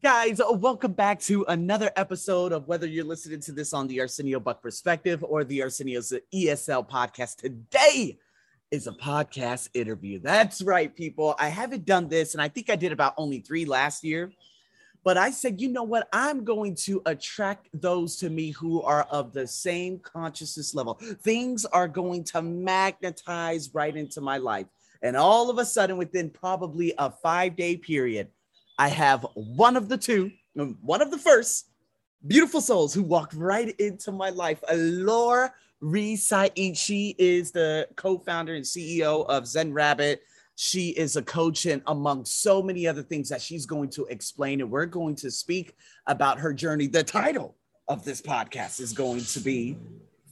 Guys, uh, welcome back to another episode of whether you're listening to this on the Arsenio Buck Perspective or the Arsenio's ESL podcast. Today is a podcast interview. That's right, people. I haven't done this, and I think I did about only three last year. But I said, you know what? I'm going to attract those to me who are of the same consciousness level. Things are going to magnetize right into my life. And all of a sudden, within probably a five day period, I have one of the two, one of the first beautiful souls who walked right into my life. Alora Saitz. She is the co-founder and CEO of Zen Rabbit. She is a coach and among so many other things that she's going to explain. And we're going to speak about her journey. The title of this podcast is going to be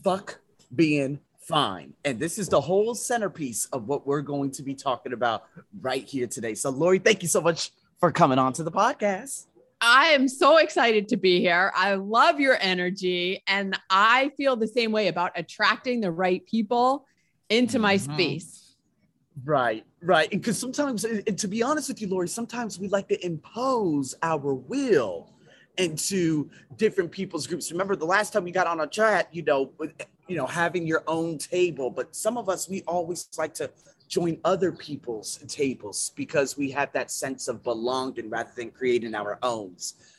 Fuck Being Fine. And this is the whole centerpiece of what we're going to be talking about right here today. So, Lori, thank you so much for coming on to the podcast. I am so excited to be here. I love your energy. And I feel the same way about attracting the right people into my mm-hmm. space. Right, right. Because sometimes, and to be honest with you, Lori, sometimes we like to impose our will into different people's groups. Remember the last time we got on a chat, you know, you know, having your own table, but some of us we always like to join other people's tables because we have that sense of belonging rather than creating our own.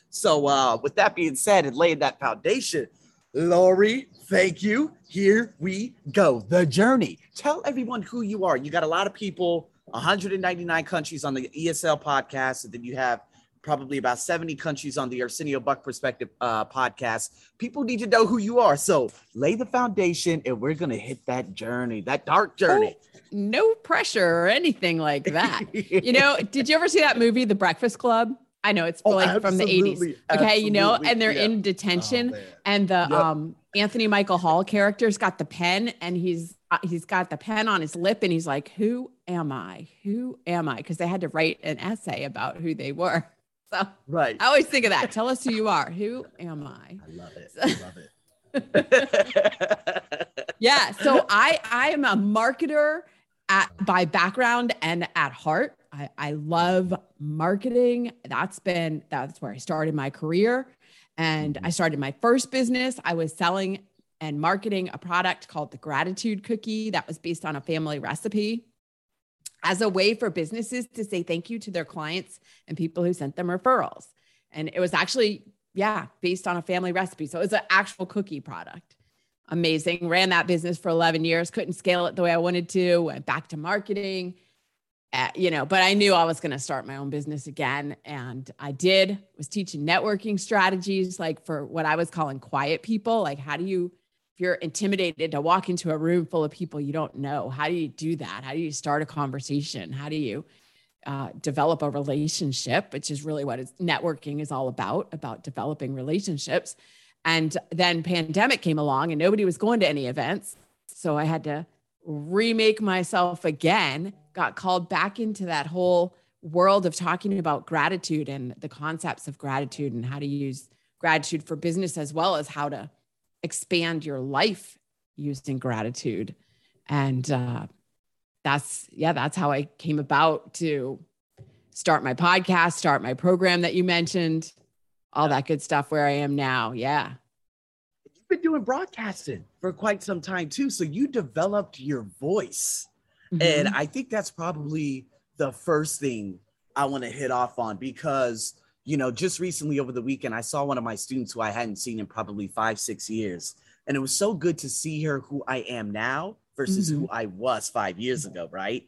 So, uh, with that being said and laying that foundation, Lori, thank you. Here we go. The journey. Tell everyone who you are. You got a lot of people, 199 countries on the ESL podcast, and then you have probably about 70 countries on the Arsenio Buck Perspective uh, podcast. People need to know who you are. So lay the foundation and we're going to hit that journey, that dark journey. Oh, no pressure or anything like that. you know, did you ever see that movie, The Breakfast Club? I know it's oh, like from the 80s. Okay, you know, and they're yeah. in detention oh, and the yep. um Anthony Michael Hall character's got the pen and he's uh, he's got the pen on his lip and he's like, "Who am I? Who am I?" because they had to write an essay about who they were. So right. I always think of that. Tell us who you are. Who am I? I love it. I love it. yeah. So I I am a marketer at by background and at heart. I, I love marketing. That's been that's where I started my career. And mm-hmm. I started my first business. I was selling and marketing a product called the gratitude cookie that was based on a family recipe as a way for businesses to say thank you to their clients and people who sent them referrals. And it was actually, yeah, based on a family recipe. So it was an actual cookie product. Amazing. Ran that business for 11 years, couldn't scale it the way I wanted to, went back to marketing. Uh, you know, but I knew I was going to start my own business again. And I did, was teaching networking strategies, like for what I was calling quiet people. Like, how do you you're intimidated to walk into a room full of people you don't know, how do you do that? How do you start a conversation? How do you uh, develop a relationship, which is really what networking is all about, about developing relationships. And then pandemic came along and nobody was going to any events. So I had to remake myself again, got called back into that whole world of talking about gratitude and the concepts of gratitude and how to use gratitude for business as well as how to expand your life using gratitude. And uh, that's, yeah, that's how I came about to start my podcast, start my program that you mentioned, all that good stuff where I am now. Yeah. You've been doing broadcasting for quite some time too. So you developed your voice. Mm-hmm. And I think that's probably the first thing I want to hit off on because you know, just recently over the weekend, I saw one of my students who I hadn't seen in probably five, six years. And it was so good to see her who I am now versus mm-hmm. who I was five years ago, right?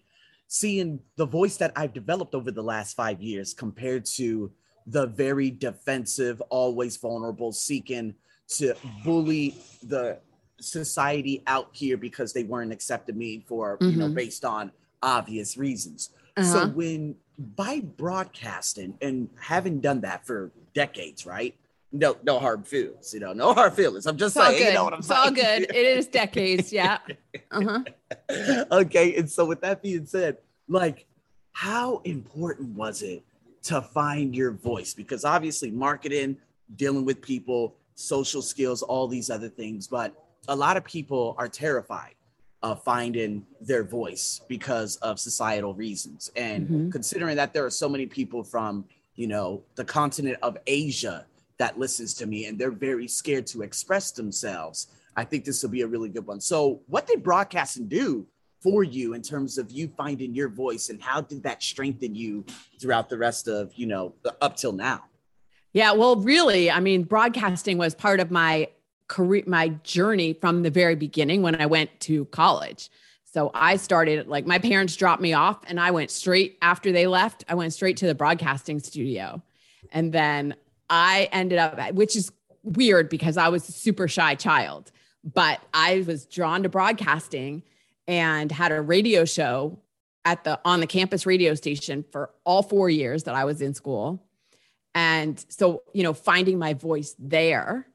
Seeing the voice that I've developed over the last five years compared to the very defensive, always vulnerable, seeking to bully the society out here because they weren't accepting me for, mm-hmm. you know, mm-hmm. based on obvious reasons. Uh-huh. So when by broadcasting and having done that for decades, right? No, no hard feelings, you know, no hard feelings. I'm just it's saying, you know what I'm it's saying. all good. It is decades, yeah. Uh-huh. okay, and so with that being said, like, how important was it to find your voice? Because obviously, marketing, dealing with people, social skills, all these other things, but a lot of people are terrified of finding their voice because of societal reasons. And mm-hmm. considering that there are so many people from you know, the continent of Asia that listens to me and they're very scared to express themselves. I think this will be a really good one. So, what did broadcasting do for you in terms of you finding your voice and how did that strengthen you throughout the rest of, you know, up till now? Yeah, well, really, I mean, broadcasting was part of my career, my journey from the very beginning when I went to college. So I started like my parents dropped me off and I went straight after they left, I went straight to the broadcasting studio. And then I ended up, which is weird because I was a super shy child, but I was drawn to broadcasting and had a radio show at the on the campus radio station for all 4 years that I was in school. And so, you know, finding my voice there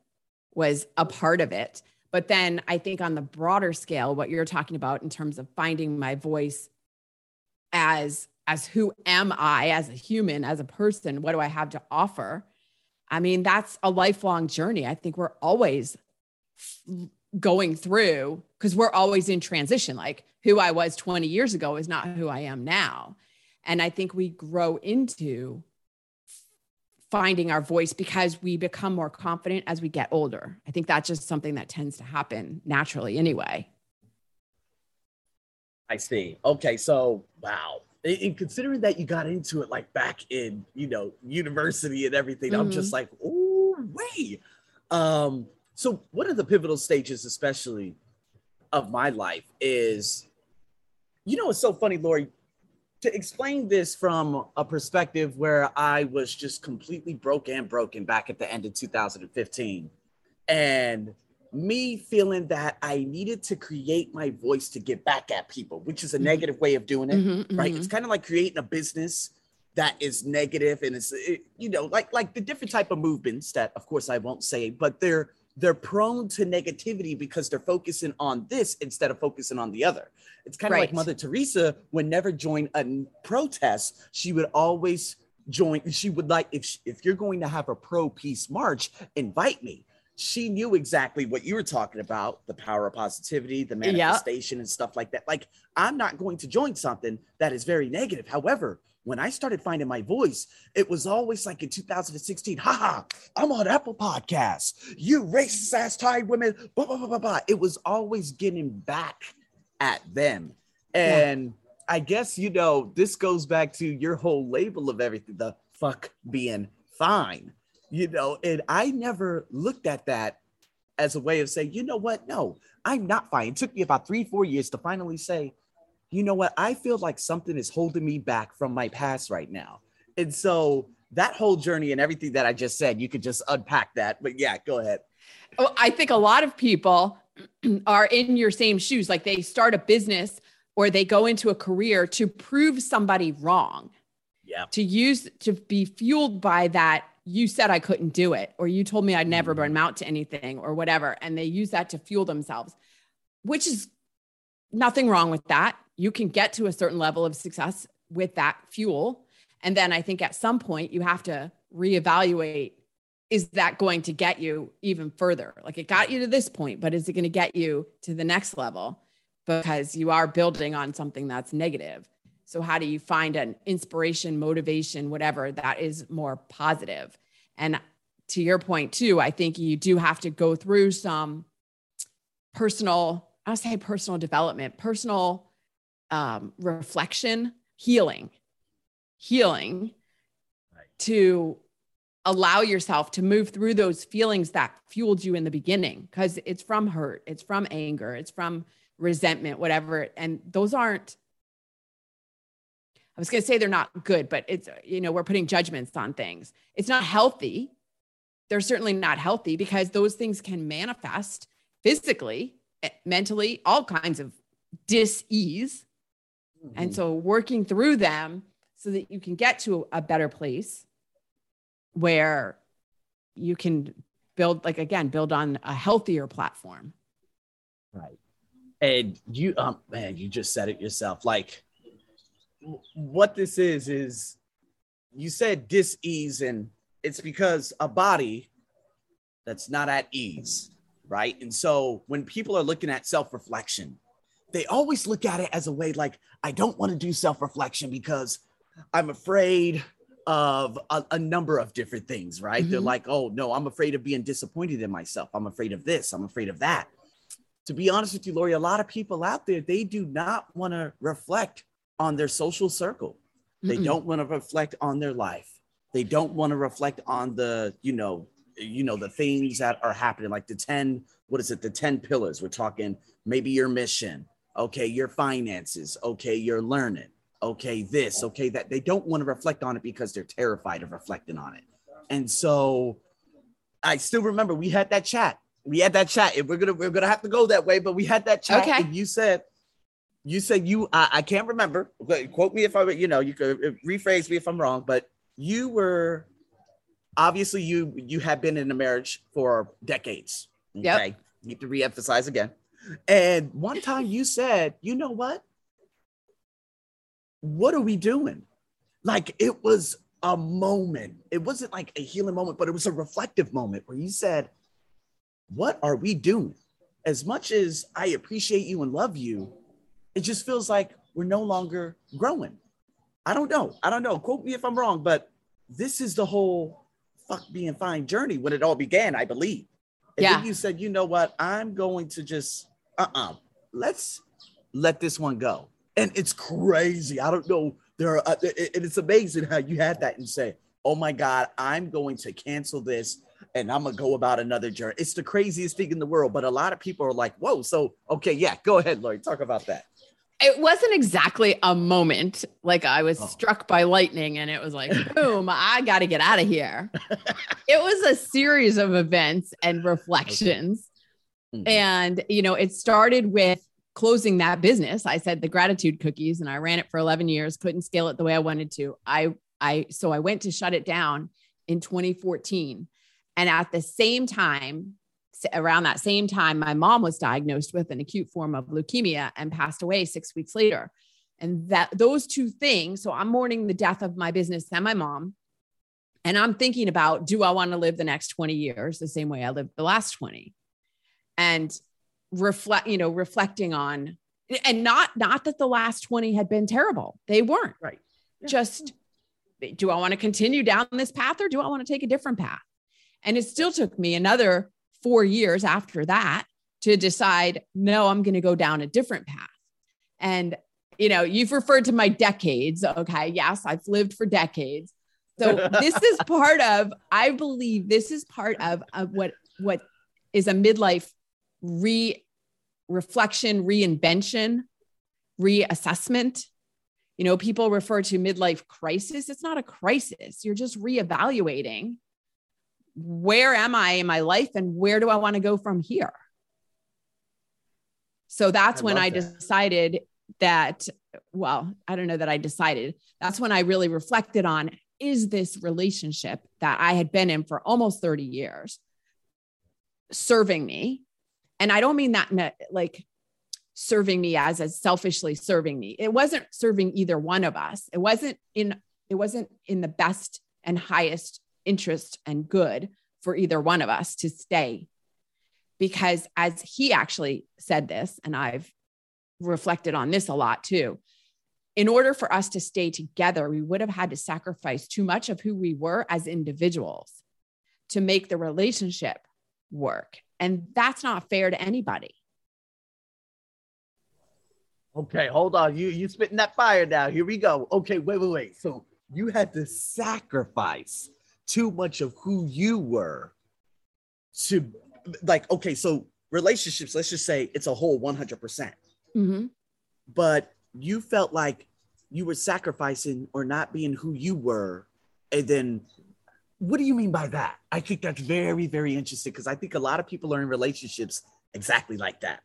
was a part of it. But then I think on the broader scale, what you're talking about in terms of finding my voice as as who am I as a human, as a person, what do I have to offer? I mean, that's a lifelong journey. I think we're always going through because we're always in transition. Like who I was 20 years ago is not who I am now. And I think we grow into finding our voice because we become more confident as we get older. I think that's just something that tends to happen naturally anyway. I see. Okay, so wow. And considering that you got into it like back in, you know, university and everything, mm-hmm. I'm just mm-hmm. like, oh, wait. Um, so one of the pivotal stages, especially of my life, is you know, it's so funny, Lori to explain this from a perspective where I was just completely broke and broken back at the end of 2015. And me feeling that I needed to create my voice to get back at people, which is a mm-hmm. negative way of doing it, mm-hmm, right? Mm-hmm. It's kind of like creating a business that is negative and it's it, you know like like the different type of movements that of course I won't say, but they're they're prone to negativity because they're focusing on this instead of focusing on the other. It's kind of right. like Mother Teresa would never join a protest. She would always join. She would like if if you're going to have a pro peace march, invite me. She knew exactly what you were talking about, the power of positivity, the manifestation yep. and stuff like that. Like I'm not going to join something that is very negative. However, when I started finding my voice, it was always like in 2016, haha, I'm on Apple Podcasts. You racist ass tired women, blah, blah, blah, blah, blah. It was always getting back at them. And yeah. I guess, you know, this goes back to your whole label of everything, the fuck being fine, you know, and I never looked at that as a way of saying, you know what? No, I'm not fine. It took me about three, four years to finally say, you know what? I feel like something is holding me back from my past right now. And so that whole journey and everything that I just said, you could just unpack that. But yeah, go ahead. Oh, I think a lot of people are in your same shoes. Like they start a business or they go into a career to prove somebody wrong. Yeah. To use to be fueled by that you said I couldn't do it, or you told me I'd never mm-hmm. amount to anything, or whatever. And they use that to fuel themselves, which is nothing wrong with that you can get to a certain level of success with that fuel. And then I think at some point you have to reevaluate is that going to get you even further? Like it got you to this point, but is it going to get you to the next level? Because you are building on something that's negative. So, how do you find an inspiration, motivation, whatever that is more positive? And to your point, too, I think you do have to go through some personal, I'll say personal development, personal um, reflection, healing, healing right. to allow yourself to move through those feelings that fueled you in the beginning because it's from hurt, it's from anger, it's from resentment, whatever. And those aren't, I was going to say they're not good, but it's, you know, we're putting judgments on things. It's not healthy. They're certainly not healthy because those things can manifest physically, eh, mentally, all kinds of dis ease Mm-hmm. And so working through them so that you can get to a better place where you can build like again build on a healthier platform. Right. And you um man you just said it yourself. Like what this is is you said dis-ease and it's because a body that's not at ease right? And so when people are looking at self-reflection they always look at it as a way like I don't want to do self reflection because I'm afraid of a, a number of different things, right? They're Mhm. like, oh, no, I'm afraid of being disappointed in myself. I'm afraid of this. I'm afraid of that. To be honest with you, Lori, a lot of people out there, they do not want to reflect on their social circle. They Mm-mm. don't want to reflect on their life. They don't want to reflect on the, you know, you know, the things that are happening, like the 10, what is it, the 10 pillars. We're talking maybe your mission, okay, your finances, okay, your learning, okay, this, okay, that they don't want to reflect on it because they're terrified of reflecting on it. And so I still remember we had that chat. We had that chat. If we're gonna we're gonna have to go that way, but we had that chat. Okay. And you said, you said you I, I can't remember. Quote me if I you know you could uh, rephrase me if I'm wrong, but you were obviously you you had been in a marriage for decades. Yep. Okay. Need to reemphasize again. And one time you said, you know what? What are we doing? Like it was a moment. It wasn't like a healing moment, but it was a reflective moment where you said, What are we doing? As much as I appreciate you and love you, it just feels like we're no longer growing. I don't know. I don't know. Quote me if I'm wrong, but this is the whole fuck being fine journey when it all began, I believe. And Yeah. then you said, you know what? I'm going to just uh-uh. Let's let this one go. And it's crazy. I don't know. There are uh, it- it- it's amazing how you had that and say, "Oh my god, I'm going to cancel this and I'm going to go about another journey." It's the craziest thing in the world, but a lot of people are like, "Whoa, so okay, yeah, go ahead, Lori, talk about that." it wasn't exactly a moment like I was Oh. struck by lightning and it was like, boom, I got to get out of here. it was a series of events and reflections. Mhm. And, you know, it started with closing that business. I said the gratitude cookies and I ran it for 11 years, couldn't scale it the way I wanted to. I, I, so I went to shut it down in 2014. And at the same time, around that same time, my mom was diagnosed with an acute form of leukemia and passed away six weeks later. And that those two things, so I'm mourning the death of my business and my mom. And I'm thinking about do I want to live the next 20 years the same way I lived the last 20? And reflect, you know, reflecting on and not not that the last 20 had been terrible. They weren't. Right. Yeah. Just do I want to continue down this path or do I want to take a different path? And it still took me another four years after that to decide, no, I'm going to go down a different path. And, you know, you've referred to my decades. Okay. Yes, I've lived for decades. So this is part of, I believe this is part of, of what, what is a midlife re reflection, reinvention, reassessment. You know, people refer to midlife crisis. It's not a crisis. You're just reevaluating where am I in my life and where do I want to go from here? So that's I when I that. decided that, well, I don't know that I decided. That's when I really reflected on is this relationship that I had been in for almost 30 years serving me? And I don't mean that in a, like serving me as as selfishly serving me. It wasn't serving either one of us. It wasn't in it wasn't in the best and highest interest and good for either one of us to stay. Because as he actually said this, and I've reflected on this a lot too, in order for us to stay together, we would have had to sacrifice too much of who we were as individuals to make the relationship work. And that's not fair to anybody. Okay, hold on. You you spitting that fire now. Here we go. Okay, wait, wait, wait. So you had to sacrifice too much of who you were to like okay, so relationships, let's just say it's a whole 100%. Mhm. But you felt like you were sacrificing or not being who you were. And then what do you mean by that? I think that's very, very interesting because I think a lot of people are in relationships exactly like that.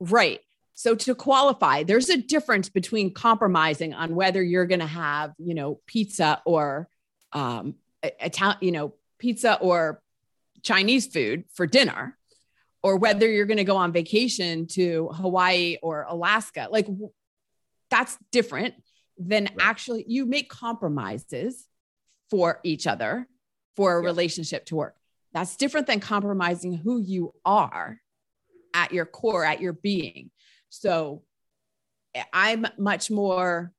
Right. So to qualify, there's a difference between compromising on whether you're going to have, you know, pizza or um, Italian, you know, pizza or Chinese food for dinner, or whether you're going to go on vacation to Hawaii or Alaska. Like that's different than Right. actually you make compromises for each other for a Yeah. relationship to work. That's different than compromising who you are at your core, at your being. So I'm much more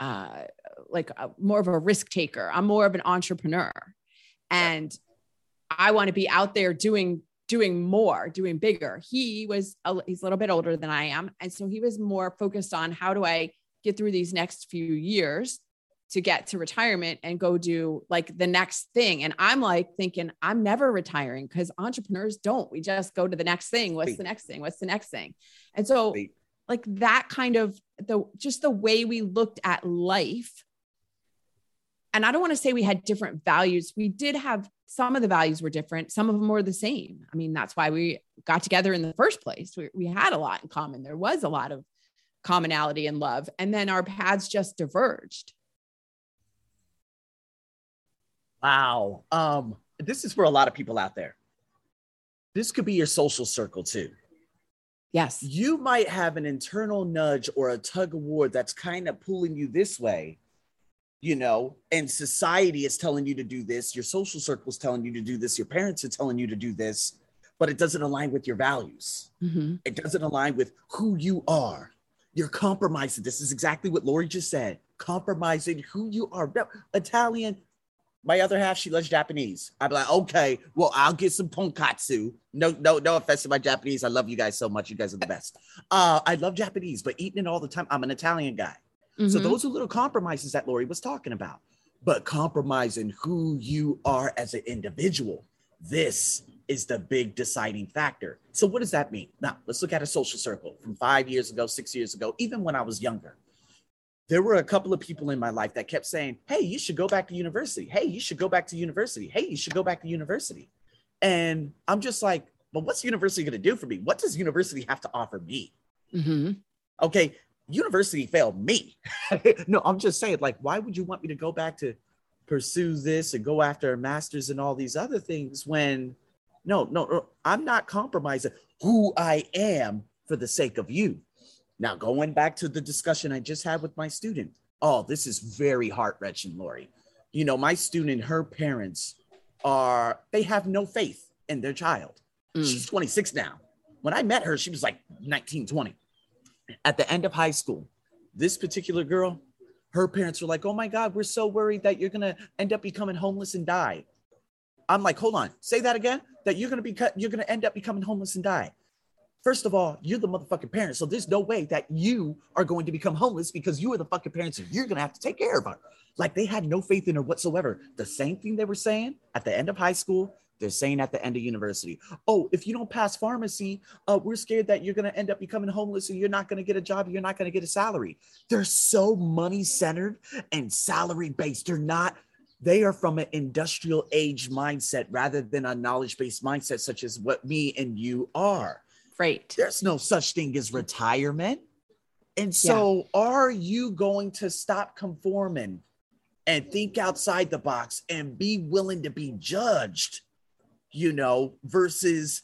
uh, like a, more of a risk taker. I'm more of an entrepreneur. And I want to be out there doing doing more, doing bigger. He was a, he's a little bit older than I am, and so he was more focused on how do I get through these next few years to get to retirement and go do like the next thing. And I'm like thinking, I'm never retiring because entrepreneurs don't. We just go to the next thing. What's the next thing? What's the next thing? And so, like that kind of the just the way we looked at life. And I don't want to say we had different values. We did have some of the values were different, some of them were the same. I mean, that's why we got together in the first place. We, we had a lot in common. There was a lot of commonality and love. And then our paths just diverged. Wow. Um, this is for a lot of people out there. This could be your social circle too. Yes. You might have an internal nudge or a tug of war that's kind of pulling you this way, you know, and society is telling you to do this, your social circle is telling you to do this, your parents are telling you to do this, but it doesn't align with your values. Mm-hmm. It doesn't align with who you are. You're compromising. This is exactly what Lori just said compromising who you are. Italian, my other half, she loves Japanese. I'd be like, okay, well, I'll get some tonkatsu. No, no, no offense to my Japanese. I love you guys so much. You guys are the best. Uh, I love Japanese, but eating it all the time. I'm an Italian guy. Mm-hmm. So those are little compromises that Lori was talking about. But compromising who you are as an individual. This is the big deciding factor. So what does that mean? Now, let's look at a social circle from five years ago, six years ago, even when I was younger there were a couple of people in my life that kept saying, Hey, you should go back to university. Hey, you should go back to university. Hey, you should go back to university. And I'm just like, But what's university going to do for me? What does university have to offer me? Mm-hmm. Okay, university failed me. no, I'm just saying, like, why would you want me to go back to pursue this and go after a master's and all these other things when no, no, no I'm not compromising who I am for the sake of you. Now, going back to the discussion I just had with my student, oh, this is very heart wrenching, Lori. You know, my student, her parents are, they have no faith in their child. Mm. She's 26 now. When I met her, she was like 19, 20. At the end of high school, this particular girl, her parents were like, oh my God, we're so worried that you're going to end up becoming homeless and die. I'm like, hold on, say that again. That you're gonna be you're gonna end up becoming homeless and die. First of all, you're the motherfucking parents. So there's no way that you are going to become homeless because you are the fucking parents and you're going to have to take care of her. Like they had no faith in her whatsoever. The same thing they were saying at the end of high school, they're saying at the end of university. Oh, if you don't pass pharmacy, uh, we're scared that you're going to end up becoming homeless and you're not going to get a job. You're not going to get a salary. They're so money centered and salary based. They're not they are from an industrial age mindset rather than a knowledge based mindset, such as what me and you are. Right. There's no such thing as retirement. And so, yeah. are you going to stop conforming and think outside the box and be willing to be judged, you know, versus,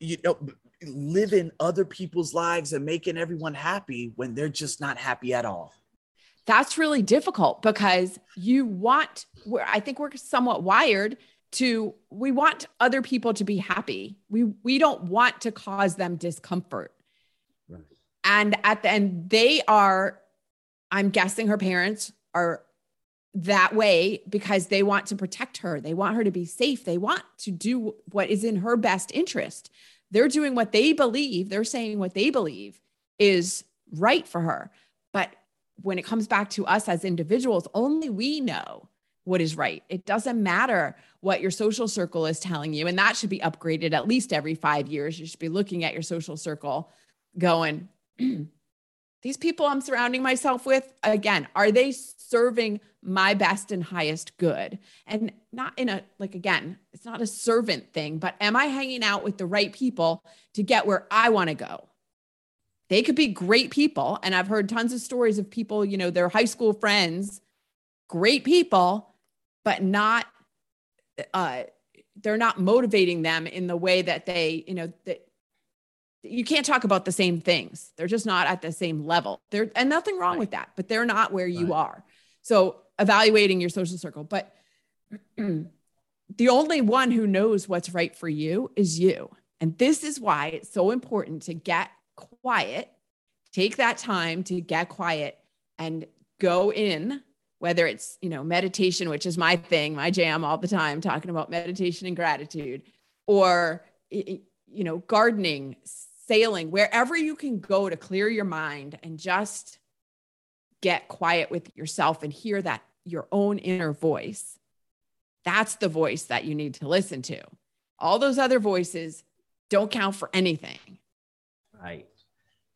you know, living other people's lives and making everyone happy when they're just not happy at all? That's really difficult because you want, I think we're somewhat wired to we want other people to be happy. We we don't want to cause them discomfort. Right. And at the end they are I'm guessing her parents are that way because they want to protect her. They want her to be safe. They want to do what is in her best interest. They're doing what they believe, they're saying what they believe is right for her. But when it comes back to us as individuals, only we know what is right. It doesn't matter what your social circle is telling you. And that should be upgraded at least every five years. You should be looking at your social circle going, these people I'm surrounding myself with, again, are they serving my best and highest good? And not in a, like, again, it's not a servant thing, but am I hanging out with the right people to get where I want to go? They could be great people. And I've heard tons of stories of people, you know, their high school friends, great people, but not uh they're not motivating them in the way that they you know that you can't talk about the same things they're just not at the same level there and nothing wrong right. with that but they're not where you right. are so evaluating your social circle but the only one who knows what's right for you is you and this is why it's so important to get quiet take that time to get quiet and go in whether it's, you know, meditation, which is my thing, my jam all the time, talking about meditation and gratitude, or, you know, gardening, sailing, wherever you can go to clear your mind and just get quiet with yourself and hear that your own inner voice. That's the voice that you need to listen to. All those other voices don't count for anything. Right.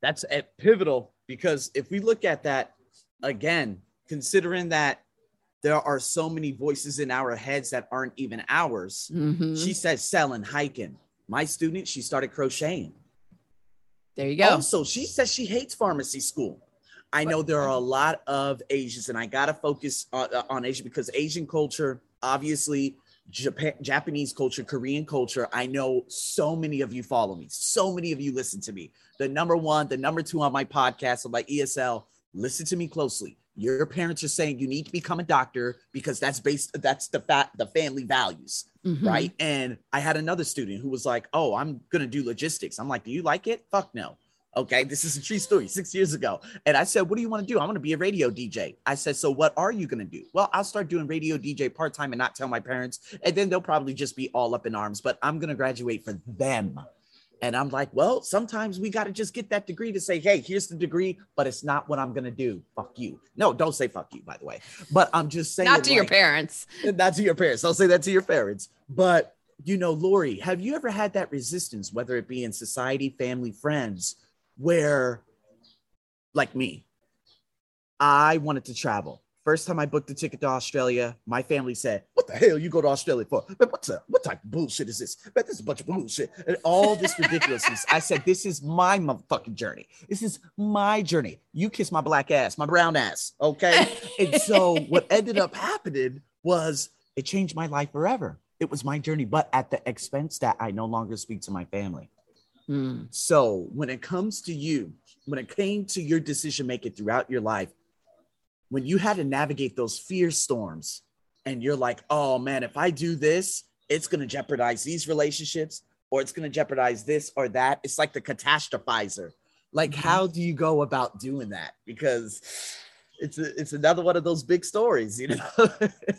That's eh, pivotal because if we look at that again, considering that there are so many voices in our heads that aren't even ours. Mm-hmm. She said selling, hiking. My student, she started crocheting. There you go. Also, she says she hates pharmacy school. I know there are a lot of Asians, and I gotta focus on, uh, on Asia because Asian culture, obviously, Japan, Japanese culture, Korean culture. I know so many of you follow me. So many of you listen to me. The number one, the number two on my podcast, on my ESL. Listen to me closely. Your parents are saying you need to become a doctor because that's based. That's the fat the family values, Mhm. right? And I had another student who was like, "Oh, I'm gonna do logistics." I'm like, "Do you like it? Fuck no." Okay, this is a true story. Six years ago, and I said, "What do you want to do?" I want to be a radio DJ. I said, "So what are you gonna do?" Well, I'll start doing radio DJ part time and not tell my parents, and then they'll probably just be all up in arms. But I'm gonna graduate for them. And I'm like, well, sometimes we got to just get that degree to say, hey, here's the degree, but it's not what I'm going to do. Fuck you. No, don't say fuck you, by the way. But I'm just saying, Not to your parents. not to your parents. Don't say that to your parents. But you know, Lori, have you ever had that resistance, whether it be in society, family, friends, where, like me, I wanted to travel. First time I booked a ticket to Australia, my family said, "What the hell you go to Australia for? Man, what's a, what type of bullshit is this? Man, this is a bunch of bullshit and all this ridiculousness." I said, "This is my motherfucking journey. This is my journey. You kiss my black ass, my brown ass, okay?" and so what ended up happening was it changed my life forever. It was my journey, but at the expense that I no longer speak to my family. Mm. So when it comes to you, when it came to your decision making throughout your life, when you had to navigate those fear storms and you're like, oh man, if I do this, it's going to jeopardize these relationships or it's going to jeopardize this or that. It's like the catastrophizer. Like, Mhm. how do you go about doing that? Because it's a, it's another one of those big stories, you know?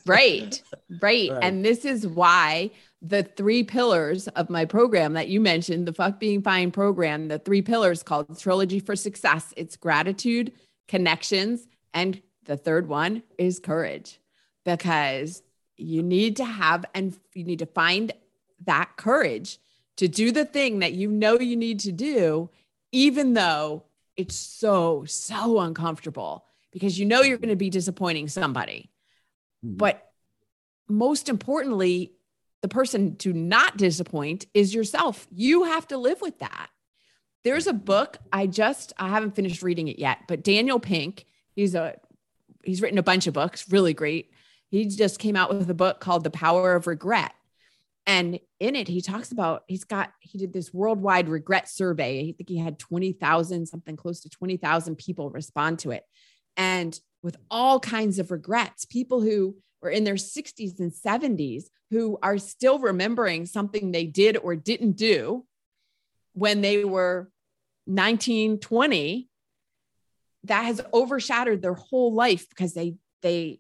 Right. Right. Right. And this is why the three pillars of my program that you mentioned, the Fuck Being Fine program, the three pillars called Trilogy for Success it's gratitude, connections, and the third one is courage because you need to have and you need to find that courage to do the thing that you know you need to do, even though it's so, so uncomfortable because you know you're going to be disappointing somebody. Hmm. But most importantly, the person to not disappoint is yourself. You have to live with that. There's a book I just I haven't finished reading it yet, but Daniel Pink, he's a he's written a bunch of books, really great. He just came out with a book called The Power of Regret. And in it, he talks about he's got he did this worldwide regret survey. I think he had 20,000, something close to 20,000 people respond to it. And with all kinds of regrets, people who were in their 60s and 70s who are still remembering something they did or didn't do when they were 19, 20, that has overshadowed their whole life because they they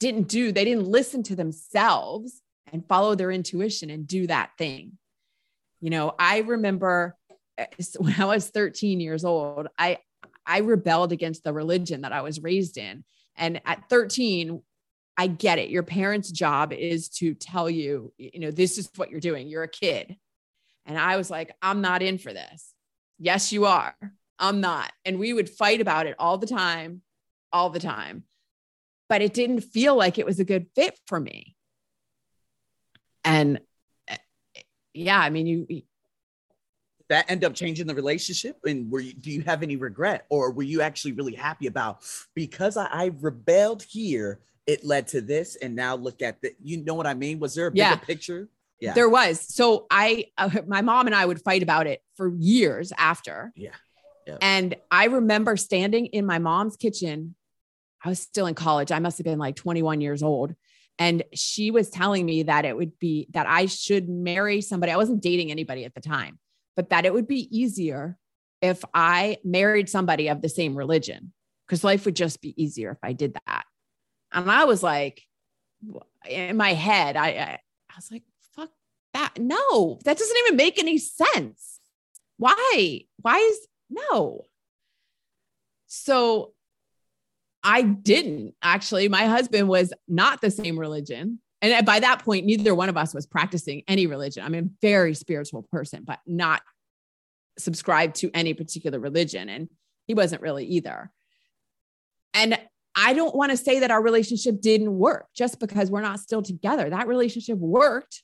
didn't do, they didn't listen to themselves and follow their intuition and do that thing. You know, I remember uh, when I was 13 years old, I I rebelled against the religion that I was raised in. And at 13, I get it. Your parents' job is to tell you, you know, this is what you're doing. You're a kid. And I was like, I'm not in for this. Yes, you are. I'm not. And we would fight about it all the time, all the time. But it didn't feel like it was a good fit for me. And uh, yeah, I mean, you, that end up changing the relationship and were you do you have any regret or were you actually really happy about because I, I rebelled here it led to this and now look at the you know what i mean was there a bigger Yeah. picture yeah There was. So I, uh, my mom and I would fight about it for years after. Yeah. And I remember standing in my mom's kitchen. I was still in college. I must have been like 21 years old. And she was telling me that it would be that I should marry somebody. I wasn't dating anybody at the time, but that it would be easier if I married somebody of the same religion because life would just be easier if I did that. And I was like, in my head, I, I, I was like, fuck that. No, that doesn't even make any sense. Why? Why is no? So I didn't actually. My husband was not the same religion. And by that point, neither one of us was practicing any religion. I'm a very spiritual person, but not subscribed to any particular religion. And he wasn't really either. And I don't want to say that our relationship didn't work just because we're not still together. That relationship worked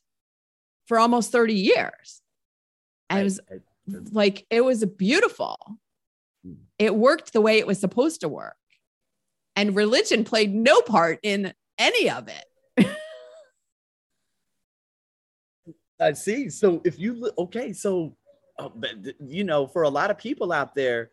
for almost 30 years. And it was like, it was beautiful. Hmm. It worked the way it was supposed to work. And religion played no part in any of it. I see. So if you okay, so uh, you know, for a lot of people out there,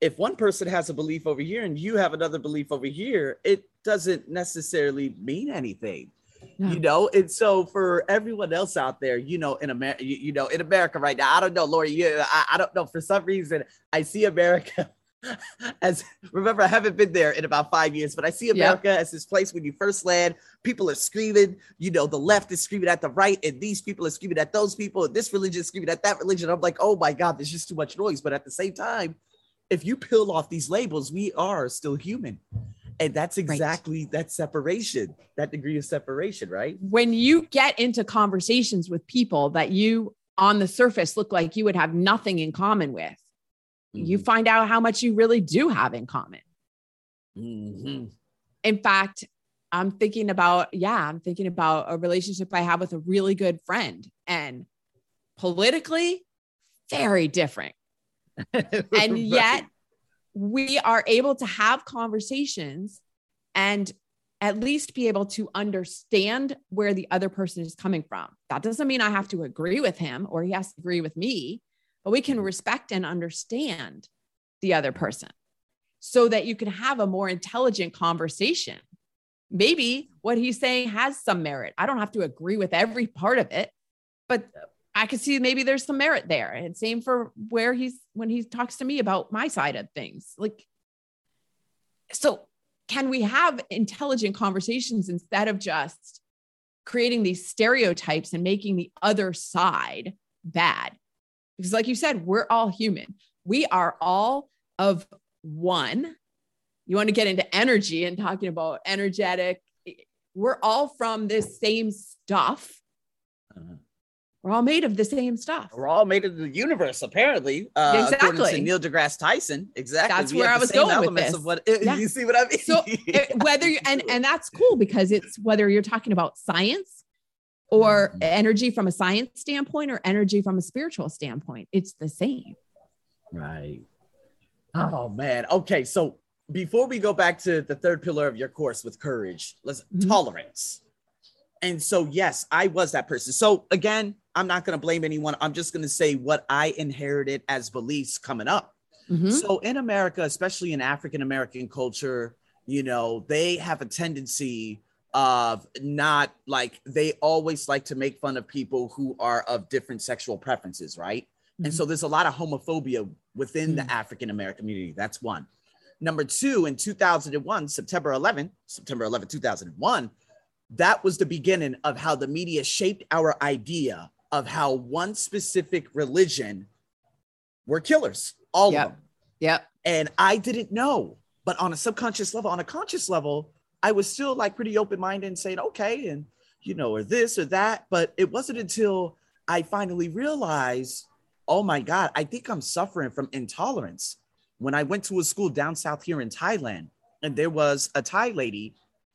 if one person has a belief over here and you have another belief over here, it doesn't necessarily mean anything. No. You know, and so for everyone else out there, you know, in America, you, you, know, in America right now, I don't know, Lori, you, I, I don't know. For some reason, I see America as remember, I haven't been there in about five years, but I see America yep. as this place when you first land, people are screaming, you know, the left is screaming at the right, and these people are screaming at those people, and this religion is screaming at that religion. I'm like, oh my God, there's just too much noise. But at the same time, if you peel off these labels, we are still human. And that's exactly right. that separation, that degree of separation, right? When you get into conversations with people that you on the surface look like you would have nothing in common with, mm-hmm. you find out how much you really do have in common. Mm-hmm. In fact, I'm thinking about, yeah, I'm thinking about a relationship I have with a really good friend and politically very different. and yet we are able to have conversations and at least be able to understand where the other person is coming from. That doesn't mean I have to agree with him or he has to agree with me, but we can mm-hmm. respect and understand the other person so that you can have a more intelligent conversation. Maybe what he's saying has some merit. I don't have to agree with every part of it, but I could see maybe there's some merit there. And same for where he's when he talks to me about my side of things. Like, so can we have intelligent conversations instead of just creating these stereotypes and making the other side bad? Because, like you said, we're all human. We are all of one. You want to get into energy and talking about energetic. We're all from this same stuff. Uh-huh. We're all made of the same stuff. We're all made of the universe, apparently. Uh, exactly. To Neil deGrasse Tyson. Exactly. That's we where I was going with this. Of what, yeah. You see what I mean? So whether you, and and that's cool because it's whether you're talking about science or mm-hmm. energy from a science standpoint or energy from a spiritual standpoint. It's the same. Right. Oh man. Okay. So before we go back to the third pillar of your course with courage, let's mm-hmm. tolerance. And so, yes, I was that person. So again, I'm not going to blame anyone. I'm just going to say what I inherited as beliefs coming up. Mm-hmm. So in America, especially in African American culture, you know, they have a tendency of not like they always like to make fun of people who are of different sexual preferences, right? Mm-hmm. And so there's a lot of homophobia within mm-hmm. the African American community. That's one. Number two, in 2001, September 11, September 11, 2001, that was the beginning of how the media shaped our idea of how one specific religion were killers, all yep. of them. Yep. And I didn't know, but on a subconscious level, on a conscious level, I was still like pretty open minded and saying, okay, and you know, or this or that. But it wasn't until I finally realized, oh my God, I think I'm suffering from intolerance. When I went to a school down south here in Thailand, and there was a Thai lady,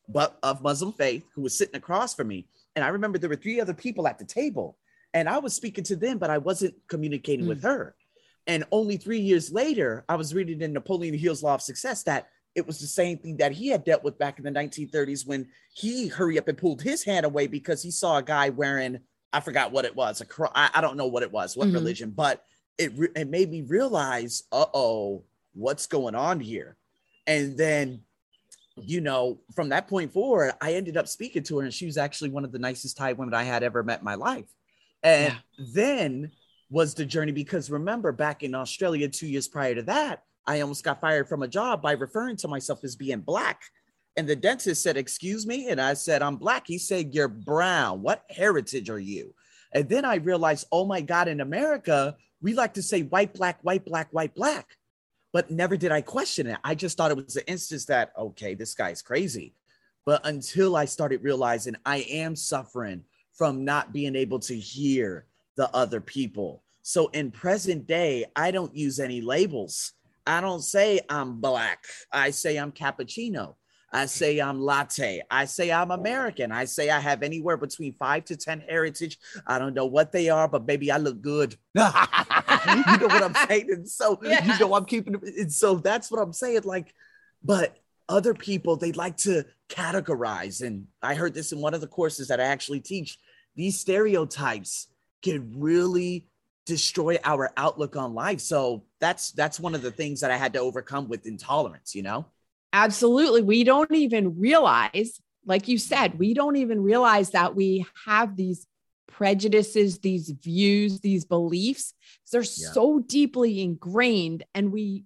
but of Muslim faith, who was sitting across from me. And I remember there were three other people at the table, and I was speaking to them, but I wasn't communicating mm. with her. And only three years later, I was reading in Napoleon Hill's Law of Success that it was the same thing that he had dealt with back in the 1930s when he hurry up and pulled his hand away because he saw a guy wearing I forgot what it was a cro- I, I don't know what it was what mm-hmm. religion but it re- it made me realize uh oh what's going on here and then you know from that point forward I ended up speaking to her and she was actually one of the nicest Thai women I had ever met in my life and yeah. then was the journey because remember back in Australia two years prior to that I almost got fired from a job by referring to myself as being black. And the dentist said, Excuse me. And I said, I'm black. He said, You're brown. What heritage are you? And then I realized, oh my God, in America, we like to say white, black, white, black, white, black. But never did I question it. I just thought it was an instance that, okay, this guy's crazy. But until I started realizing I am suffering from not being able to hear the other people. So in present day, I don't use any labels. I don't say I'm black. I say I'm cappuccino. I say I'm latte. I say I'm American. I say I have anywhere between five to 10 heritage. I don't know what they are, but maybe I look good. you know what I'm saying? And so, you know, I'm keeping it. And so that's what I'm saying. Like, but other people, they like to categorize. And I heard this in one of the courses that I actually teach. These stereotypes can really destroy our outlook on life. So that's that's one of the things that I had to overcome with intolerance, you know? Absolutely. We don't even realize, like you said, we don't even realize that we have these prejudices, these views, these beliefs. They're yeah. so deeply ingrained, and we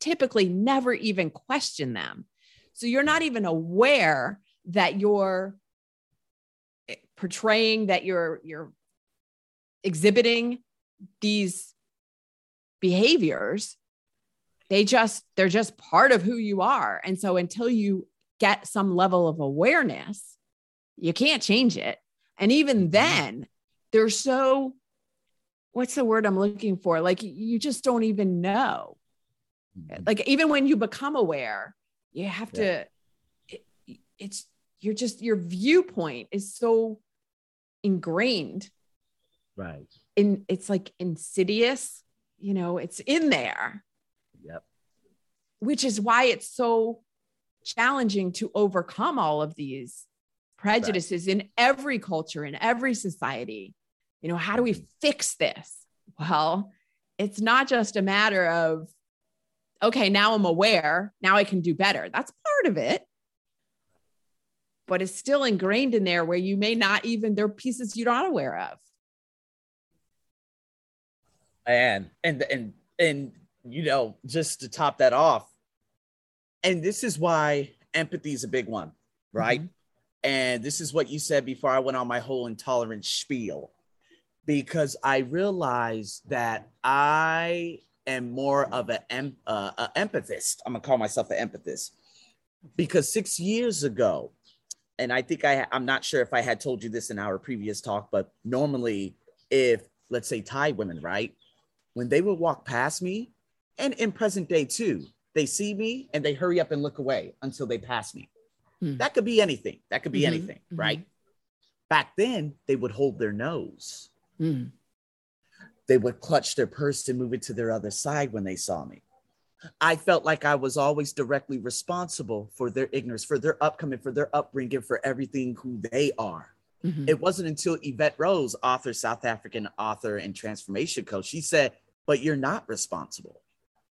typically never even question them. So you're not even aware that you're eh, portraying, that you're you're exhibiting these behaviors. They just they're just part of who you are. And so until you get some level of awareness you can't change it. And even mm-hmm. then they're so what's the word i'm looking for? Like you just don't even know mm-hmm. like even when you become aware you have yeah. to it, it's you're just your viewpoint is so ingrained right in it's like insidious you know it's in there Yep. Which is why it's so challenging to overcome all of these prejudices right. in every culture, in every society. You know, how do we mm-hmm. fix this? Well, it's not just a matter of, okay, now I'm aware, now I can do better. That's part of it. But it's still ingrained in there where you may not even, there are pieces you're not aware of. And, and, and, and you know, just to top that off, and this is why empathy is a big one, right? Mm-hmm. And this is what you said before I went on my whole intolerance spiel, because I realized that I am more of an uh, a empathist. I'm gonna call myself an empathist because six years ago, and I think I I'm not sure if I had told you this in our previous talk, but normally, if let's say Thai women, right, when they would walk past me, and in present day too they see me and they hurry up and look away until they pass me hmm. that could be anything that could be mm-hmm. anything mm-hmm. right back then they would hold their nose hmm. They would clutch their purse and move it to their other side when they saw me i felt like i was always directly responsible for their ignorance for their upcoming for their upbringing for everything who they are mm-hmm. it wasn't until yvette rose author south african author and transformation coach she said but you're not responsible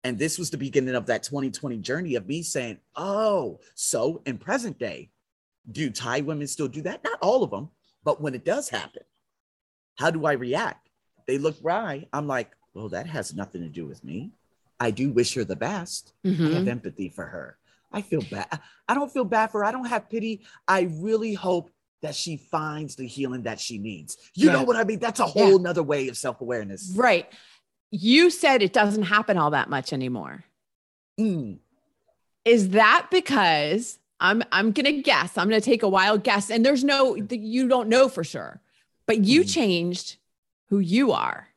and this was the beginning of that 2020 journey of me saying, oh, so in present day, do Thai women still do that? Not all of them, but when it does happen, how do I react? They look wry. I'm like, well, that has nothing to do with me. I do wish her the best. Mm-hmm. I have empathy for her. I feel bad. I don't feel bad for her. I don't have pity. I really hope that she finds the healing that she needs. You yeah. know what I mean? That's a whole yeah. nother way of self awareness. Right you said it doesn't happen all that much anymore. Mm. Is that because I'm I'm gonna guess, I'm gonna take a wild guess, and there's no you don't know for sure, but you mm. changed who you are.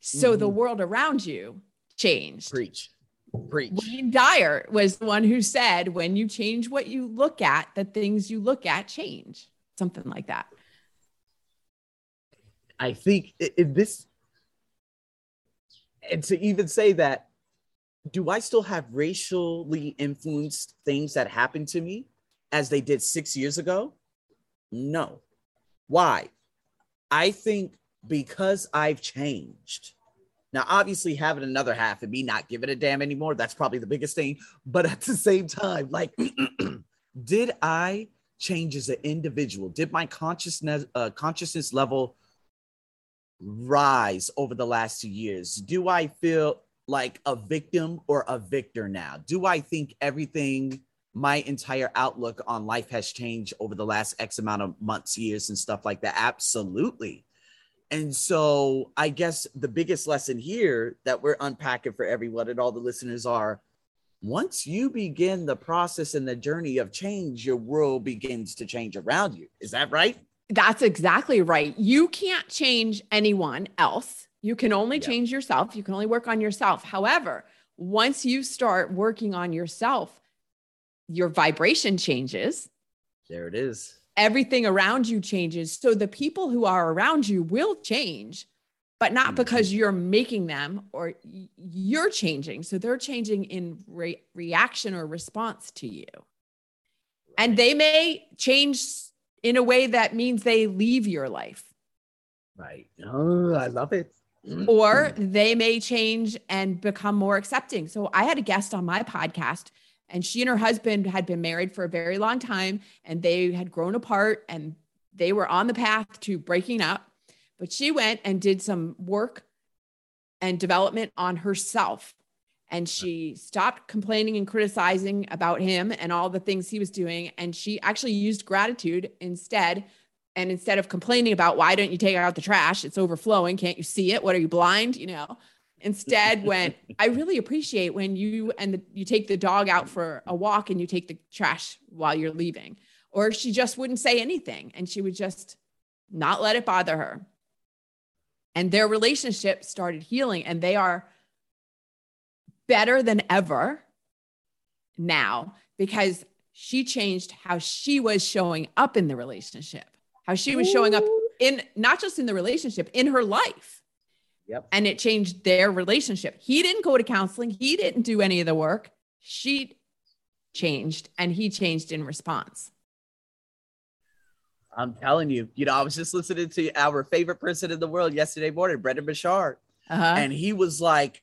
So mm-hmm. the world around you changed. Preach. Preach. Wayne Dyer was the one who said, when you change what you look at, the things you look at change. Something like that. I think if this and to even say that, do I still have racially influenced things that happened to me as they did six years ago? No. Why? I think because I've changed. Now, obviously, having another half and me not giving a damn anymore, that's probably the biggest thing. But at the same time, like, did I change as an individual? Did my consciousness uh, consciousness level rise over the last two years? Do I feel like a victim or a victor now? Do I think everything my entire outlook on life has changed over the last X amount of months, years, and stuff like that. Absolutely. And so I guess the biggest lesson here that we're unpacking for everyone and all the listeners are once you begin the process and the journey of change, your world begins to change around you. Is that right? That's exactly right. You can't change anyone else. You can only yeah. change yourself. You can only work on yourself. However, once you start working on yourself, your vibration changes. There it is. Everything around you changes. So the people who are around you will change, but not mm-hmm. because you're making them or you're changing. So they're changing in re- reaction or response to you. And they may change in a way that means they leave your life. Right. Oh, I love it. Or they may change and become more accepting. So I had a guest on my podcast and she and her husband had been married for a very long time and they had grown apart and they were on the path to breaking up. But she went and did some work and development on herself. And she stopped complaining and criticizing about him and all the things he was doing. And she actually used gratitude instead. And instead of complaining about why don't you take out the trash? It's overflowing. Can't you see it? What are you blind? You know, instead went i really appreciate when you and the, you take the dog out for a walk and you take the trash while you're leaving. Or she just wouldn't say anything and she would just not let it bother her. And their relationship started healing and they are better than ever now because she changed how she was showing up in the relationship how she was showing up in not just in the relationship in her life Yep. And it changed their relationship. He didn't go to counseling, he didn't do any of the work. She changed and he changed in response. I'm telling you, you know, I was just listening to our favorite person in the world yesterday morning, Brendon Burchard. Uh-huh. And he was like,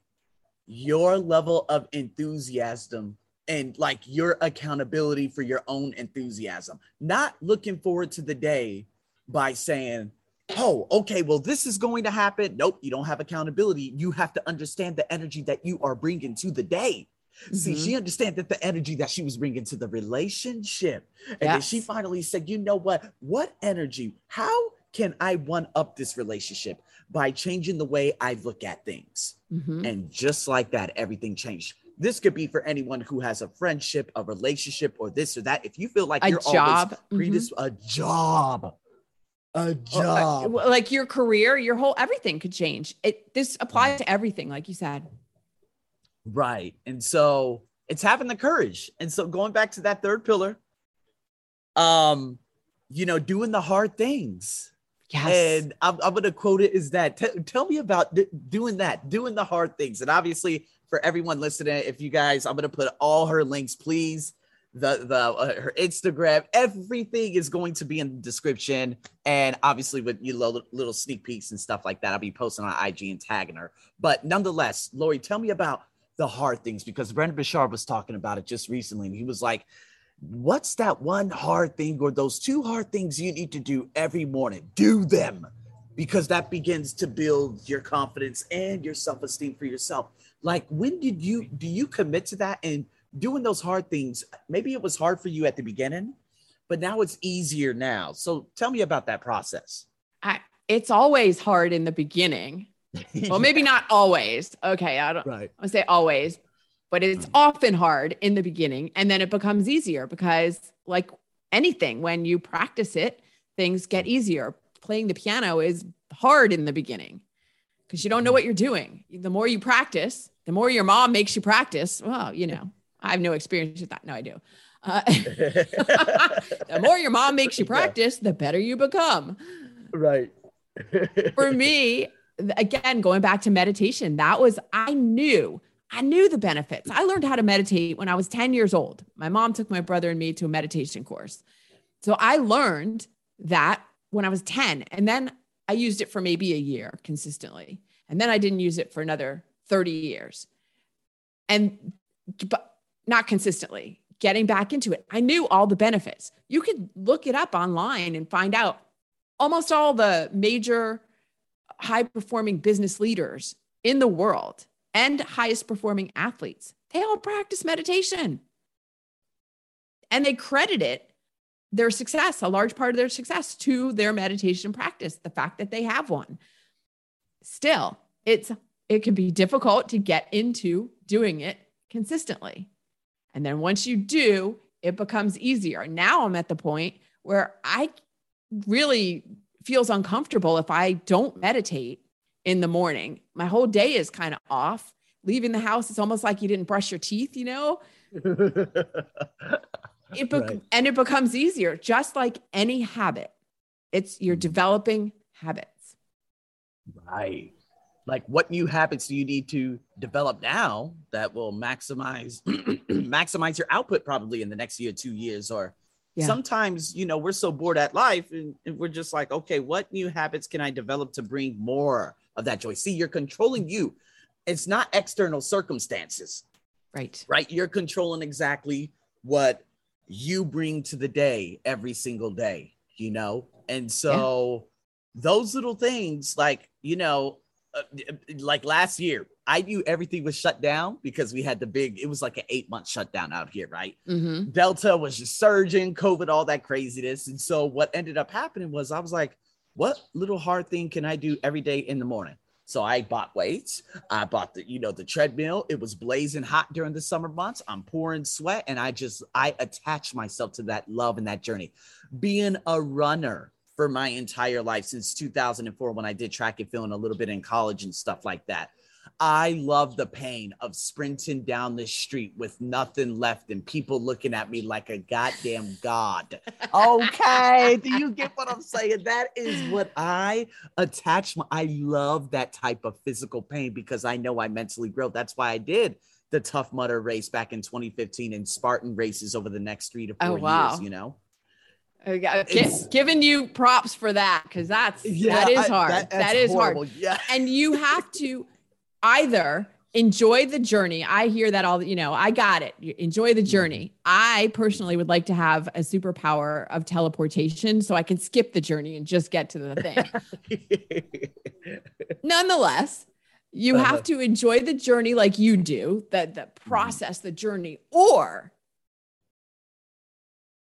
Your level of enthusiasm and like your accountability for your own enthusiasm, not looking forward to the day by saying, oh, okay, well, this is going to happen. Nope, you don't have accountability. You have to understand the energy that you are bringing to the day. Mm-hmm. See, she understand that the energy that she was bringing to the relationship. And yes. then she finally said, you know what? What energy? How can I one up this relationship by changing the way I look at things? Mm-hmm. And just like that, everything changed. This could be for anyone who has a friendship, a relationship, or this or that. If you feel like a you're job. always predis- mm-hmm. a job, a job. like your career, your whole everything could change. It this applies to everything, like you said. Right. And so it's having the courage. And so going back to that third pillar, um, you know, doing the hard things. Yes. And I'm, I'm to quote it is that t- tell me about d- doing that, doing the hard things. And obviously, for everyone listening, if you guys, I'm to put all her links, please the the uh, her Instagram, everything is going to be in the description, and obviously with you know, little sneak peeks and stuff like that, I'll be posting on IG and tagging her. But nonetheless, Lori, tell me about the hard things because Brendon Burchard was talking about it just recently, and he was like, "What's that one hard thing or those two hard things you need to do every morning? Do them." Because that begins to build your confidence and your self esteem for yourself. Like, when did you do you commit to that? And doing those hard things, maybe it was hard for you at the beginning, but now it's easier now. So tell me about that process. I, it's always hard in the beginning. well, maybe not always. Okay. I don't right. I say always, but it's mm. often hard in the beginning. And then it becomes easier because, like anything, when you practice it, things get easier. Playing the piano is hard in the beginning because you don't know mm. what you're doing. The more you practice, the more your mom makes you practice. Well, you know, I have no experience with that. No, I do. Uh, the more your mom makes you practice, the better you become. Right. For me, again, going back to meditation, that was, I knew, I knew the benefits. I learned how to meditate when I was 10 years old. My mom took my brother and me to a meditation course. So I learned that when I was 10. And then I used it for maybe a year consistently. And then I didn't use it for another 30 years. And, but not consistently, getting back into it. I knew all the benefits. You could look it up online and find out almost all the major high performing business leaders in the world and highest performing athletes. They all practice meditation. and they credit it their success, a large part of their success to their meditation practice, the fact that they have one. Still, it's it can be difficult to get into doing it consistently. And then once you do, it becomes easier. Now I'm at the point where I really feels uncomfortable if I don't meditate in the morning. My whole day is kind of off. Leaving the house, it's almost like you didn't brush your teeth, you know? it be- right. and it becomes easier just like any habit it's you're mm-hmm. developing habits right like what new habits do you need to develop now that will maximize maximize your output probably in the next year two years or yeah. sometimes you know we're so bored at life and, and we're just like okay what new habits can i develop to bring more of that joy see you're controlling you it's not external circumstances right right you're controlling exactly what you bring to the day every single day, you know? And so yeah. those little things, like, you know, uh, like last year, I knew everything was shut down because we had the big, it was like an eight month shutdown out here, right? Mm-hmm. Delta was just surging, COVID, all that craziness. And so what ended up happening was I was like, what little hard thing can I do every day in the morning? So I bought weights. I bought the, you know, the treadmill. It was blazing hot during the summer months. I'm pouring sweat and I just, I attached myself to that love and that journey. Being a runner for my entire life since 2004 when I did track and field and a little bit in college and stuff like that. I love the pain of sprinting down the street with nothing left and people looking at me like a goddamn god. Okay, do you get what I'm saying? That is what I attach. My, I love that type of physical pain because I know I mentally grow. That's why I did the Tough Mudder race back in 2015 and Spartan races over the next three to four oh, wow. years. You know. It's, giving you props for that because that's yeah, that is hard. I, that, that is horrible. hard. Yeah. And you have to either enjoy the journey. I hear that all, you know, I got it. Enjoy the journey. I personally would like to have a superpower of teleportation so I can skip the journey and just get to the thing. Nonetheless, you uh-huh. have to enjoy the journey like you do, that the process, the journey, or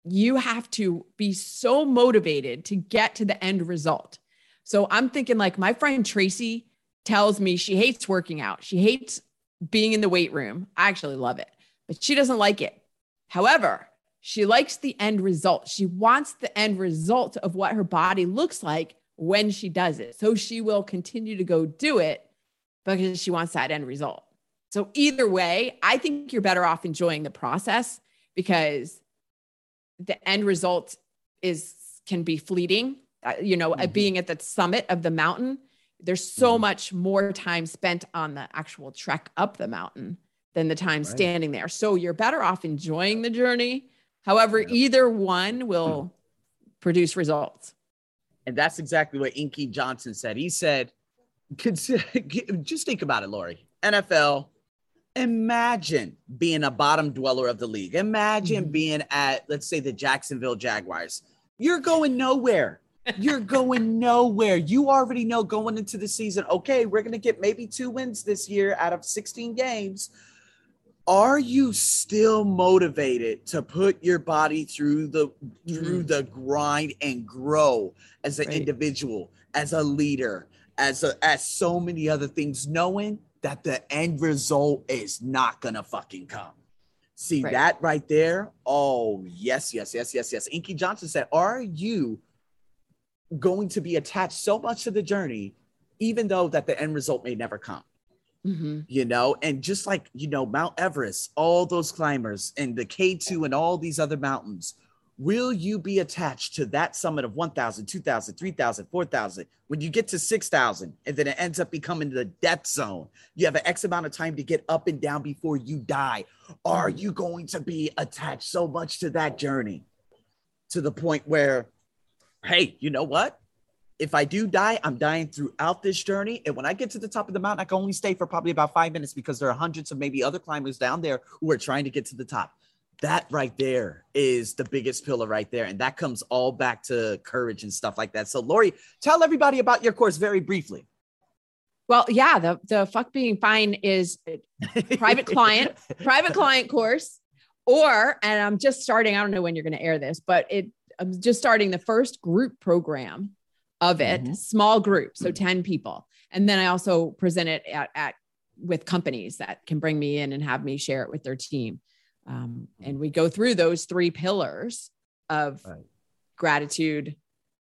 you have to be so motivated to get to the end result. So I'm thinking like my friend Tracy tells me she hates working out. She hates being in the weight room. I actually love it, but she doesn't like it. However, she likes the end result. She wants the end result of what her body looks like when she does it. So she will continue to go do it because she wants that end result. So either way, I think you're better off enjoying the process because the end result is can be fleeting. Uh, you know, mm-hmm. being at the summit of the mountain there's so mm-hmm. much more time spent on the actual trek up the mountain than the time right. standing there. So you're better off enjoying the journey. However, yep. either one will produce results. And that's exactly what Inky Johnson said. He said, just think about it, Lori. NFL, imagine being a bottom dweller of the league. Imagine mm-hmm. being at, let's say, the Jacksonville Jaguars. You're going nowhere. You're going nowhere. You already know going into the season, okay, we're going to get maybe two wins this year out of 16 games. Are you still motivated to put your body through the through mm. the grind and grow as an right. individual, as a leader, as a, as so many other things knowing that the end result is not to fucking come. See right. that right there? Oh, yes, yes, yes, yes, yes. Inky Johnson said, "Are you going to be attached so much to the journey, even though that the end result may never come. Mm-hmm. You know, and just like, you know, Mount Everest, all those climbers and the K2 and all these other mountains, will you be attached to that summit of 1,000, 2,000, 3,000, 4,000? When you get to 6,000 and then it ends up becoming the death zone, you have an X amount of time to get up and down before you die. Are you going to be attached so much to that journey to the point where hey, you know what? If I do die, I'm dying throughout this journey. And when I get to the top of the mountain, I can only stay for probably about five minutes because there are hundreds of maybe other climbers down there who are trying to get to the top. That right there is the biggest pillar right there. And that comes all back to courage and stuff like that. So, Lori, tell everybody about your course very briefly. Well, yeah, the the fuck being fine is private client, private client course or and I'm just starting. I don't know when you're going to air this, but it I'm just starting the first group program of it, mm-hmm. small group, so 10 people. And then I also present it at, at with companies that can bring me in and have me share it with their team. Um, and we go through those three pillars of right. gratitude,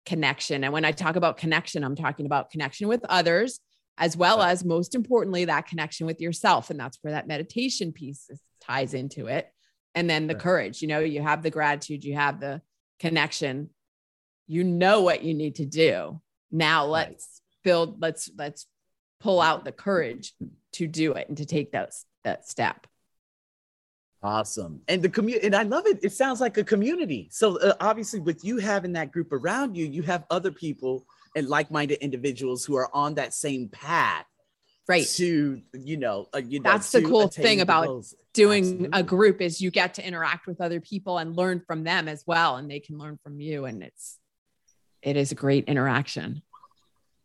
connection. And when I talk about connection, I'm talking about connection with others, as well right. as most importantly, that connection with yourself. And that's where that meditation piece ties into it. And then the right. courage, you know, you have the gratitude, you have the connection, you know what you need to do. Now let's build, let's, let's pull out the courage to do it and to take that, that step. Awesome. And the community, and I love it. It sounds like a community. So uh, obviously, with you having that group around you, you have other people and like-minded individuals who are on that same path. Right. To you know, uh, you know, that's the cool thing about goals. doing Absolutely. a group is you get to interact with other people and learn from them as well, and they can learn from you, and it's it is a great interaction.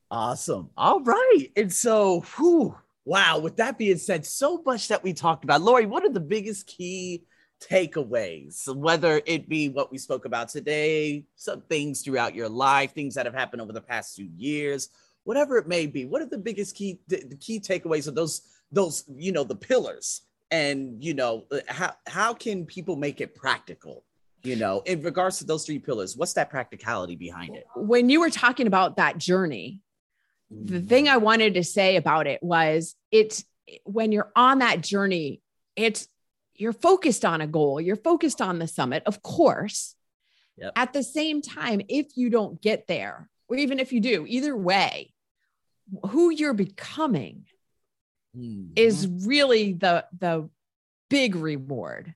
Awesome. All right. And so, whew, Wow. With that being said, so much that we talked about. Lori, what are the biggest key takeaways, whether it be what we spoke about today, some things throughout your life, things that have happened over the past few years, whatever it may be? What are the biggest key the key takeaways of those those you know the pillars? And you know uh, how how can people make it practical? You know, in regards to those three pillars, what's that practicality behind it? When you were talking about that journey, the thing I wanted to say about it was it's when you're on that journey, it's you're focused on a goal, you're focused on the summit, of course. Yep. At the same time, if you don't get there, or even if you do, either way, who you're becoming mm-hmm. is really the the big reward.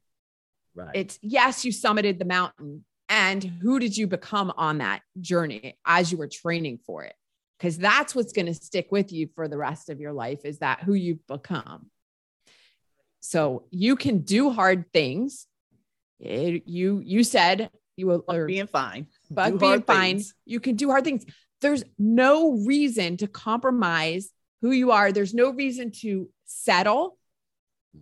Right. It's yes, you summited the mountain, and who did you become on that journey as you were training for it? Because that's what's going to stick with you for the rest of your life is that who you've become. So you can do hard things. It, you you said you will or, being fine, but being fine. Things. You can do hard things. There's no reason to compromise who you are. There's no reason to settle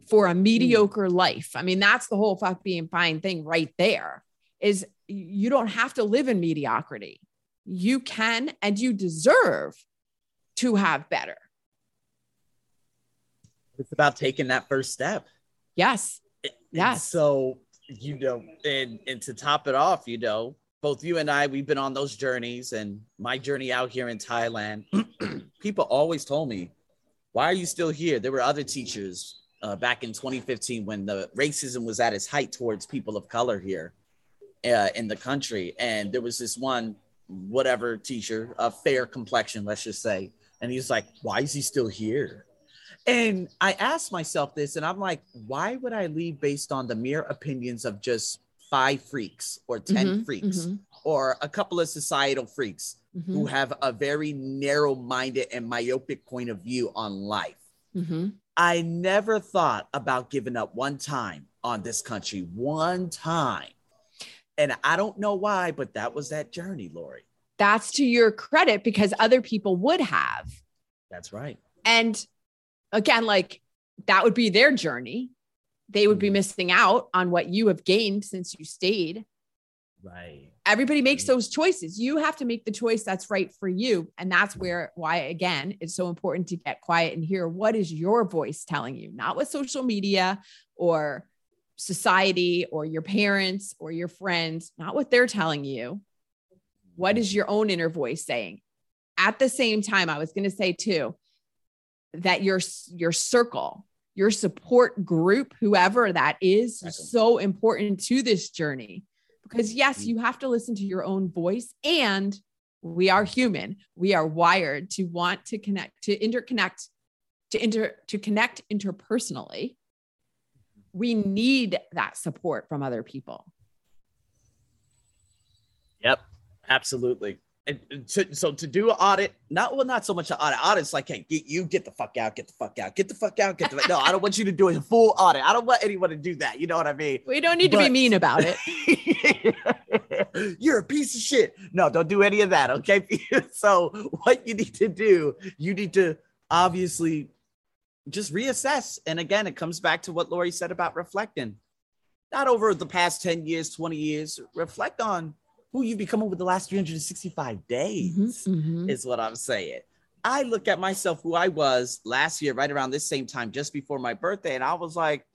for a mediocre life. I mean, that's the whole fuck being fine thing right there. Is you don't have to live in mediocrity you can and you deserve to have better. It's about taking that first step. Yes. Yes. so, you know, and and to top it off, you know, both you and I, we've been on those journeys, and my journey out here in Thailand, people always told me, "Why are you still here?" There were other teachers uh, back in 2015 when the racism was at its height towards people of color here uh, in the country, and there was this one whatever teacher, a fair complexion, let's just say. And he's like, why is he still here? And I asked myself this, and I'm like, why would I leave based on the mere opinions of just five freaks or 10 mm-hmm, freaks mm-hmm. or a couple of societal freaks mm-hmm. who have a very narrow minded and myopic point of view on life? Mm-hmm. I never thought about giving up one time on this country, one time and I don't know why, but that was that journey, Lori. That's to your credit because other people would have. That's right. And again, like that would be their journey. They would be mm-hmm. missing out on what you have gained since you stayed. Right. Everybody makes those choices. You have to make the choice that's right for you. And that's where, why, again, it's so important to get quiet and hear what is your voice telling you, not with social media or society or your parents or your friends, not what they're telling you. What is your own inner voice saying? At the same time, I was going to say too that your your circle, your support group, whoever that is, is so important to this journey. Because yes, mm. you have to listen to your own voice and we are human. We are wired to want to connect, to interconnect, to inter to connect interpersonally we need that support from other people. Yep, absolutely. And to, so to do an audit, not well, not so much an audit. Audit's like, hey, get, you get the fuck out, get the fuck out, get the fuck out, get the no. I don't want you to do a full audit. I don't want anyone to do that. You know what I mean? We don't need but, to be mean about it. You're a piece of shit. No, don't do any of that. Okay. so what you need to do, you need to obviously just reassess. And again, it comes back to what Lori said about reflecting. not over the past 10 years, 20 years. Reflect on who you've become over the last 365 days, mm-hmm, mm-hmm. is what I'm saying. I look at myself who I was last year, right around this same time, just before my birthday, and I was like,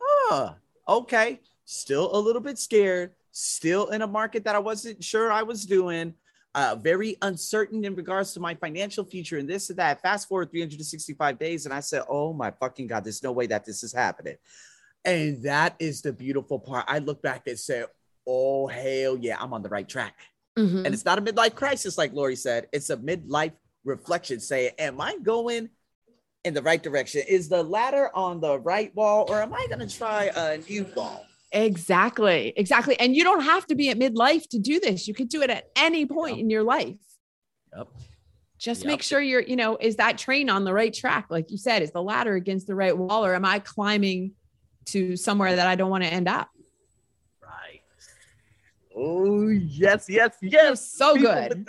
oh, okay, still a little bit scared, still in a market that I wasn't sure I was doing, uh, very uncertain in regards to my financial future and this and that. Fast forward 365 days, and I said, oh my fucking God, there's no way that this is happening. And that is the beautiful part. I look back and say, oh, hell yeah, I'm on the right track. Mm-hmm. And it's not a midlife crisis, like Lori said, it's a midlife reflection saying, Am I going in the right direction? Is the ladder on the right wall, or am I going to try a new wall? Exactly. Exactly. And you don't have to be at midlife to do this. You could do it at any point yep. in your life. Yep. Just yep. make sure you're, you know, is that train on the right track? Like you said, is the ladder against the right wall, or am I climbing to somewhere that I don't want to end up? Right. Oh, yes, yes, yes. So people good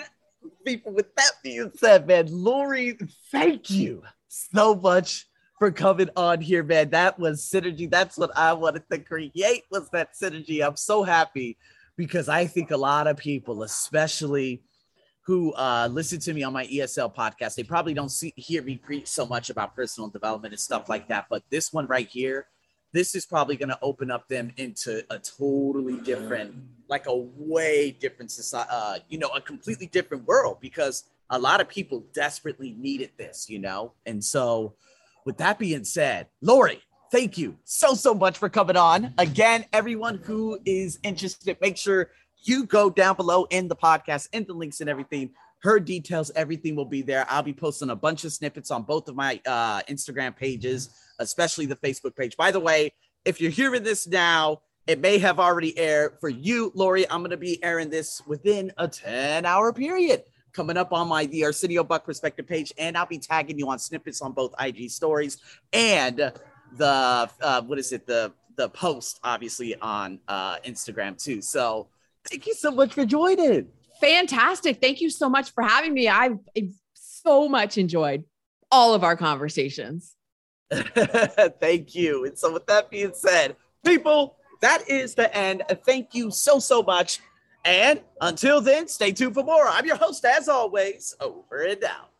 people, with that being said, man, Lori, thank you so much for coming on here, man. That was synergy. That's what I wanted to create was that synergy. I'm so happy because I think a lot of people, especially who uh, listen to me on my ESL podcast, they probably don't see hear me preach so much about personal development and stuff like that. But this one right here, this is probably going to open up them into a totally different like a way different society, uh, you know, a completely different world because a lot of people desperately needed this, you know? And so, with that being said, Lori, thank you so, so much for coming on. Again, everyone who is interested, make sure you go down below in the podcast, in the links and everything. Her details, everything will be there. I'll be posting a bunch of snippets on both of my uh, Instagram pages, especially the Facebook page. By the way, if you're hearing this now, it may have already aired for you, Lori. I'm going to be airing this within a 10 hour period coming up on my the Arsenio Buck perspective page, and I'll be tagging you on snippets on both IG stories and the uh, what is it the the post obviously on uh, Instagram too. So thank you so much for joining. Fantastic! Thank you so much for having me. I've, I've so much enjoyed all of our conversations. thank you. And so with that being said, people that is the end. Thank you so, so much. And until then, stay tuned for more. I'm your host, as always, over and out.